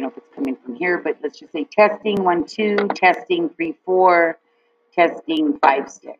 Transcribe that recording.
don't know if it's coming from here, but let's just say testing, one, two, testing, three, four, testing, five, six.